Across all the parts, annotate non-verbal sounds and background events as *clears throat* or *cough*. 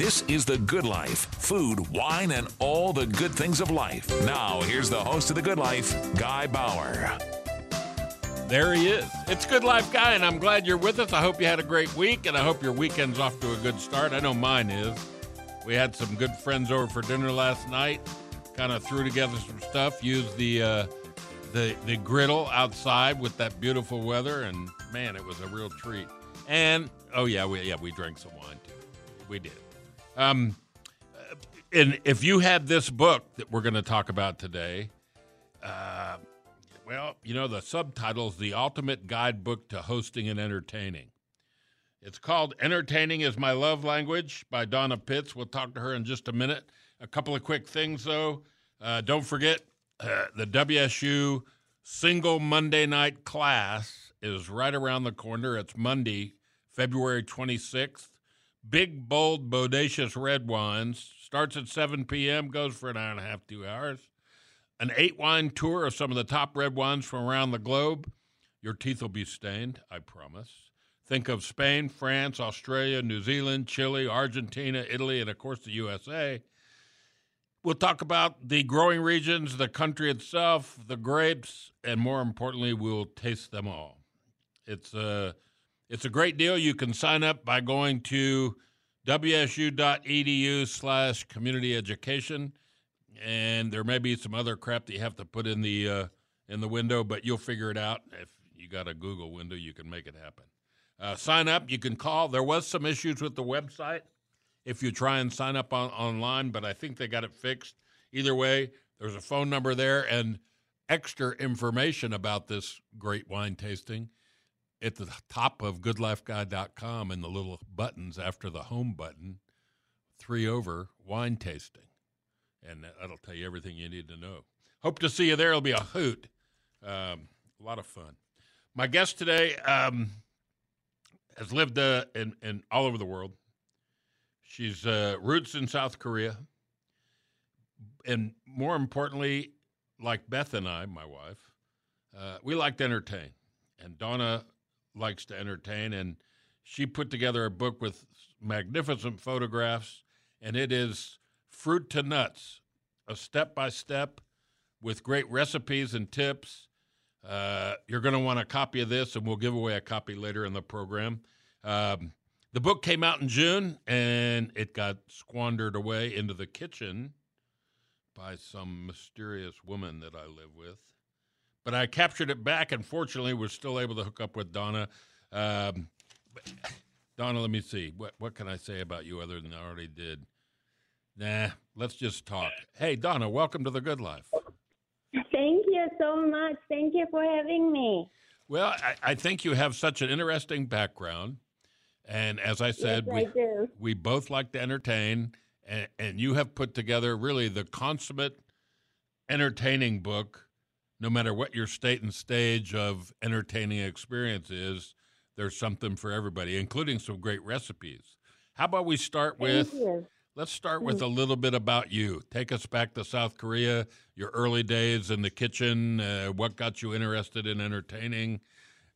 This is The Good Life food, wine, and all the good things of life. Now, here's the host of The Good Life, Guy Bauer. There he is. It's Good Life Guy, and I'm glad you're with us. I hope you had a great week, and I hope your weekend's off to a good start. I know mine is. We had some good friends over for dinner last night. Kind of threw together some stuff. Used the uh, the the griddle outside with that beautiful weather, and man, it was a real treat. And oh yeah, we yeah we drank some wine too. We did. Um, and if you had this book that we're going to talk about today, uh, well, you know, the subtitle is The Ultimate Guidebook to Hosting and Entertaining. It's called Entertaining is My Love Language by Dawna Pitts. We'll talk to her in just a minute. A couple of quick things, though. Uh, don't forget uh, the WSU single Monday night class is right around the corner. It's Monday, February 26th. Big, bold, bodacious red wines. Starts at 7 p.m., goes for an hour and a half, two hours. An eight wine tour of some of the top red wines from around the globe. Your teeth will be stained, I promise. Think of Spain, France, Australia, New Zealand, Chile, Argentina, Italy, and of course the USA. We'll talk about the growing regions, the country itself, the grapes, and more importantly, we'll taste them all. It's a it's a great deal. You can sign up by going to wsu.edu slash community education, and there may be some other crap that you have to put in the uh, in the window, but you'll figure it out. If you got a Google window, you can make it happen. Uh, sign up. You can call. There was some issues with the website if you try and sign up on, online, but I think they got it fixed. Either way, there's a phone number there and extra information about this great wine tasting at the top of goodlifeguy.com and the little buttons after the home button, three over wine tasting. And that'll tell you everything you need to know. Hope to see you there. It'll be a hoot. Um, a lot of fun. My guest today um, has lived uh, in, in all over the world. She's uh, roots in South Korea. And more importantly, like Beth and I, my wife, uh, we like to entertain. And Dawna likes to entertain, and she put together a book with magnificent photographs, and it is Fruit to Nuts, a step by step with great recipes and tips. Uh, you're going to want a copy of this, and we'll give away a copy later in the program. Um, the book came out in June, and it got squandered away into the kitchen by some mysterious woman that I live with but I captured it back, and fortunately, we're still able to hook up with Dawna. Um, Dawna, let me see. What what can I say about you other than I already did? Nah, let's just talk. Hey, Dawna, welcome to the Good Life. Thank you so much. Thank you for having me. Well, I, I think you have such an interesting background, and as I said, yes, we I we both like to entertain, and, and you have put together really the consummate entertaining book no matter what your state and stage of entertaining experience is, there's something for everybody, including some great recipes. How about we start with? Let's start with a little bit about you. Take us back to South Korea, your early days in the kitchen. Uh, what got you interested in entertaining?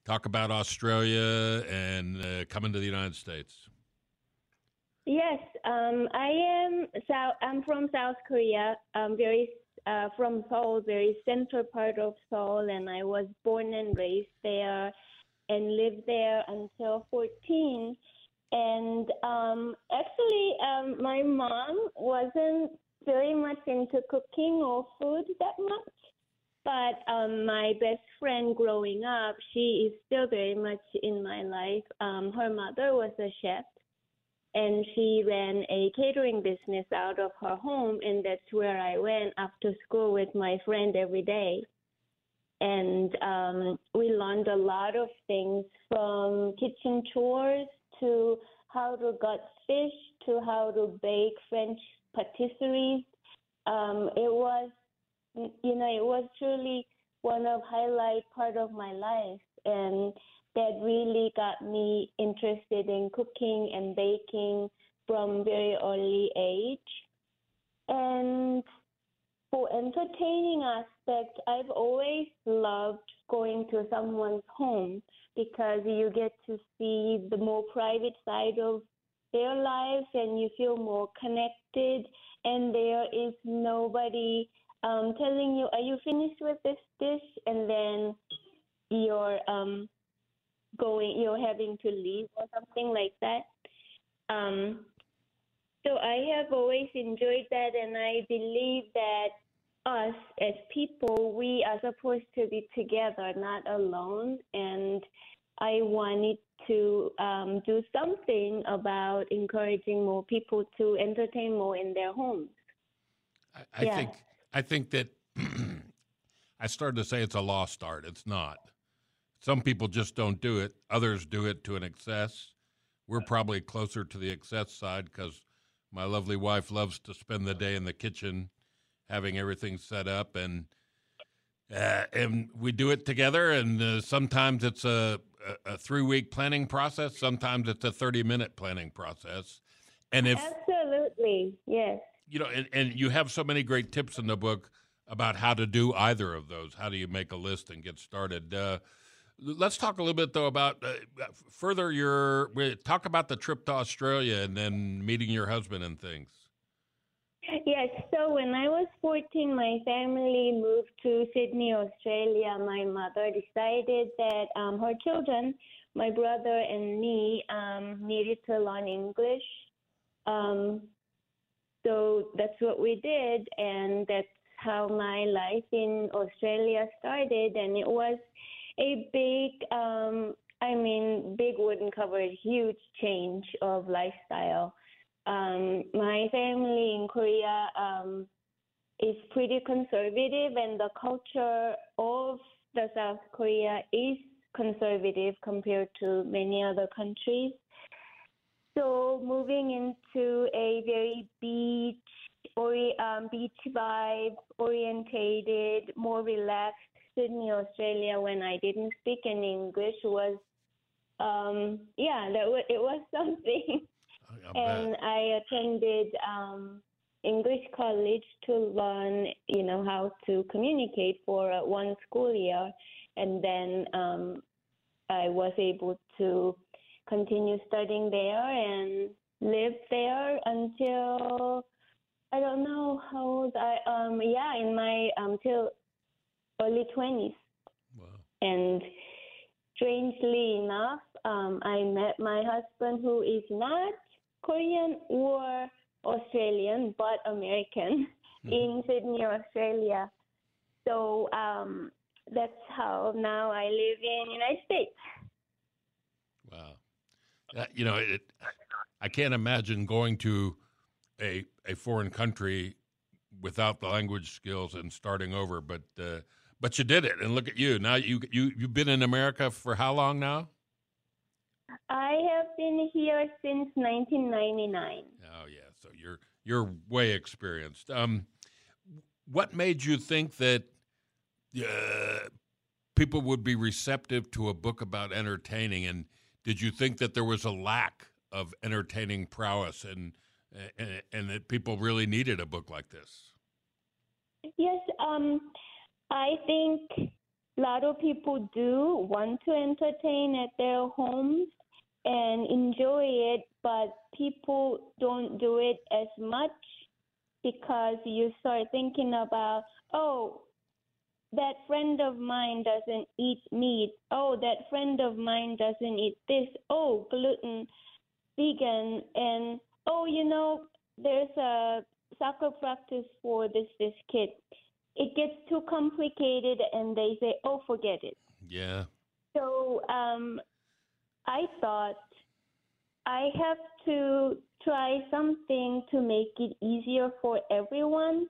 Talk about Australia and uh, coming to the United States. Yes, um, I am. South, I'm from South Korea. I'm very uh, from Seoul, very central part of Seoul, and I was born and raised there and lived there until 14. And um, actually, um, my mom wasn't very much into cooking or food that much. But um, my best friend growing up, she is still very much in my life. Um, her mother was a chef, and she ran a catering business out of her home, and that's where I went after school with my friend every day. And um, we learned a lot of things from kitchen chores to how to gut fish to how to bake French patisseries. Um, it was, you know, it was truly one of highlight part of my life, and that really got me interested in cooking and baking from very early age. And for entertaining aspect, I've always loved going to someone's home because you get to see the more private side of their lives and you feel more connected and there is nobody um, telling you, are you finished with this dish? And then you're um, going, you're having to leave or something like that. Um, so I have always enjoyed that, and I believe that us as people, we are supposed to be together, not alone. And I wanted to um, do something about encouraging more people to entertain more in their homes. I, I Yeah. think I think that *clears throat* I started to say it's a lost art. It's not. Some people just don't do it. Others do it to an excess. We're probably closer to the excess side because my lovely wife loves to spend the day in the kitchen, having everything set up, and uh, and we do it together. And uh, sometimes it's a, a, a three week planning process. Sometimes it's a thirty minute planning process. And if Absolutely, yes. you know, and, and you have so many great tips in the book about how to do either of those. How do you make a list and get started? Uh, let's talk a little bit though about uh, further your talk about the trip to Australia and then meeting your husband and things. Yes, so when I was 14, my family moved to Sydney, Australia. My mother decided that um, her children, my brother and me, um, needed to learn English. Um, so that's what we did, and that's how my life in Australia started. And it was a big, um, I mean, big wouldn't cover a huge change of lifestyle. Um, my family in Korea um, is pretty conservative, and the culture of the South Korea is conservative compared to many other countries. So moving into a very beach or um, beach vibe orientated, more relaxed Sydney, Australia, when I didn't speak any English was, um, yeah, that was, it was *laughs* something. I- I and. I attended um, English college to learn, you know, how to communicate for uh, one school year, and then um, I was able to continue studying there and live there until I don't know how old I um yeah in my um till early twenties Wow. and strangely enough, um, I met my husband who is not Korean or Australian, but American in Sydney, Australia. So um, that's how now I live in United States. Wow. That, you know, it, I can't imagine going to a a foreign country without the language skills and starting over, but uh, but you did it, and look at you now. You you you've been in America for how long now? I have been here since 1999. Oh yeah, so you're you're way experienced. Um, what made you think that uh, people would be receptive to a book about entertaining, and did you think that there was a lack of entertaining prowess, and and, and that people really needed a book like this? Yes, um, I think a lot of people do want to entertain at their homes and enjoy it, but people don't do it as much because you start thinking about, oh, that friend of mine doesn't eat meat. Oh, that friend of mine doesn't eat this. Oh, gluten, vegan, and oh, you know, there's a soccer practice for this this kid. It gets too complicated, and they say, oh, forget it. Yeah. So um, I thought I have to try something to make it easier for everyone.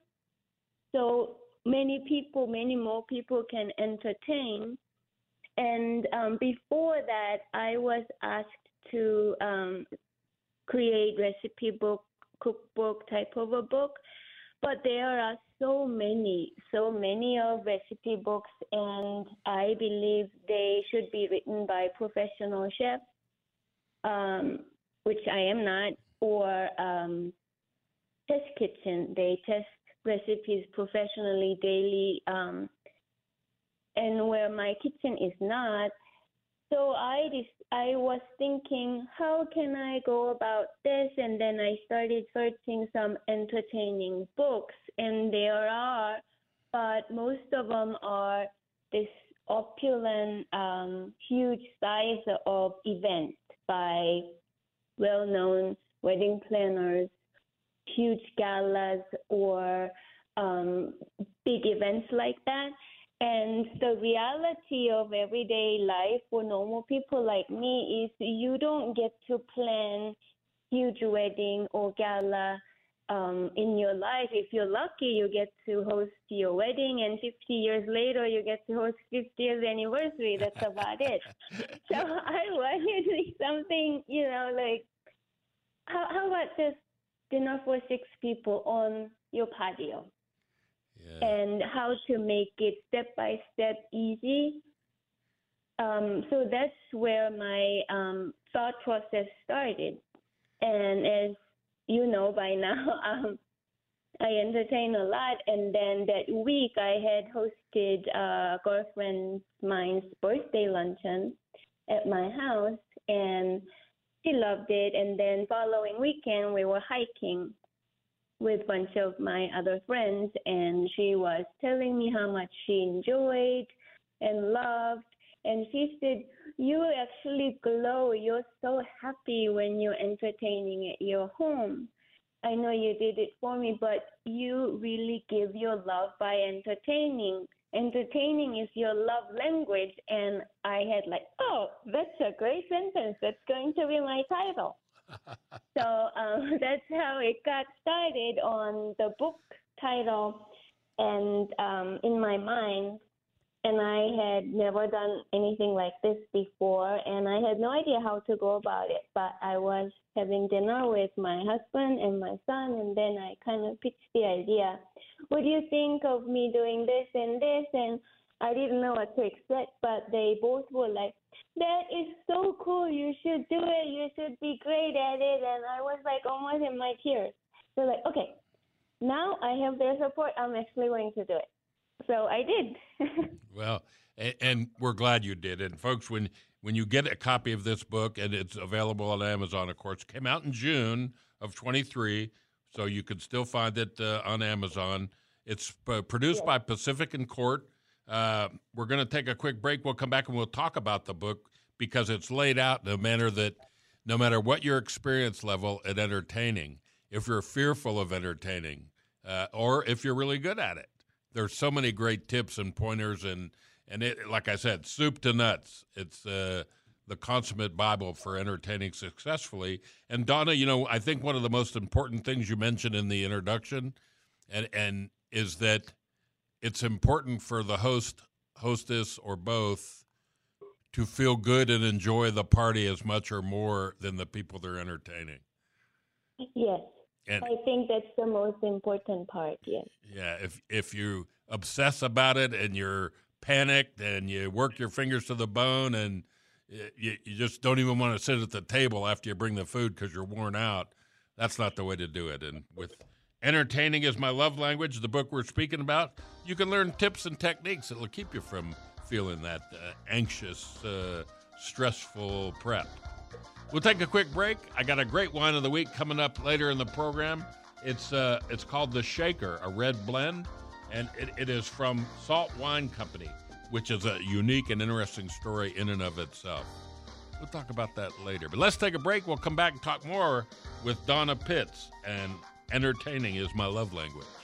So many people, many more people can entertain. And um, before that, I was asked to um, create recipe book, cookbook type of a book. But there are so many, so many of recipe books, and I believe they should be written by professional chefs, um, which I am not, or um, test kitchen. They test recipes professionally daily, um, and where my kitchen is not. So I just I was thinking, how can I go about this? And then I started searching some entertaining books, and there are, but most of them are this opulent, um, huge size of events by well-known wedding planners, huge galas, or um, big events like that. And the reality of everyday life for normal people like me is you don't get to plan huge wedding or gala um, in your life. If you're lucky, you get to host your wedding, and 50 years later, you get to host 50th anniversary. That's about it. *laughs* So I wanted something, you know, like how, how about just dinner for six people on your patio? Yeah. and how to make it step by step easy. Um, so that's where my um, thought process started. And as you know by now, *laughs* um, I entertain a lot. And then that week, I had hosted a girlfriend mine's birthday luncheon at my house, and she loved it. And then following weekend, we were hiking with a bunch of my other friends, and she was telling me how much she enjoyed and loved. And she said, You actually glow. You're so happy when you're entertaining at your home. I know you did it for me, but you really give your love by entertaining. Entertaining is your love language. And I had like, oh, that's a great sentence. That's going to be my title so um, *laughs* that's how it got started on the book title and um, in my mind. And I had never done anything like this before, and I had no idea how to go about it. But I was having dinner with my husband and my son, and then I kind of pitched the idea. What do you think of me doing this and this? And I didn't know what to expect, but they both were like, that is so cool. You should do it. You should be great at it. And I was like almost in my tears. They're like, okay, now I have their support. I'm actually going to do it. So I did. *laughs* well, and, and, we're glad you did. And folks, when when you get a copy of this book, and it's available on Amazon, of course, came out in June of 23, so you can still find it uh, on Amazon. It's uh, produced yes. by Pacific and Court. Uh, we're going to take a quick break. We'll come back and we'll talk about the book because it's laid out in a manner that no matter what your experience level at entertaining, if you're fearful of entertaining, uh, or if you're really good at it, there's so many great tips and pointers and and it, like I said, soup to nuts. It's uh, the consummate Bible for entertaining successfully. And Dawna, you know, I think one of the most important things you mentioned in the introduction, and and is that it's important for the host, hostess, or both to feel good and enjoy the party as much or more than the people they're entertaining. Yes. And, I think that's the most important part, yes. Yeah, if if you obsess about it and you're panicked and you work your fingers to the bone and you, you just don't even want to sit at the table after you bring the food because you're worn out, that's not the way to do it. And with Entertaining is My Love Language, the book we're speaking about. You can learn tips and techniques that will keep you from feeling that uh, anxious, uh, stressful prep. We'll take a quick break. I got a great wine of the week coming up later in the program. It's uh, it's called the Shaker, a red blend, and it, it is from Salt Wine Company, which is a unique and interesting story in and of itself. We'll talk about that later. But let's take a break. We'll come back and talk more with Dawna Pitts, and entertaining is my love language.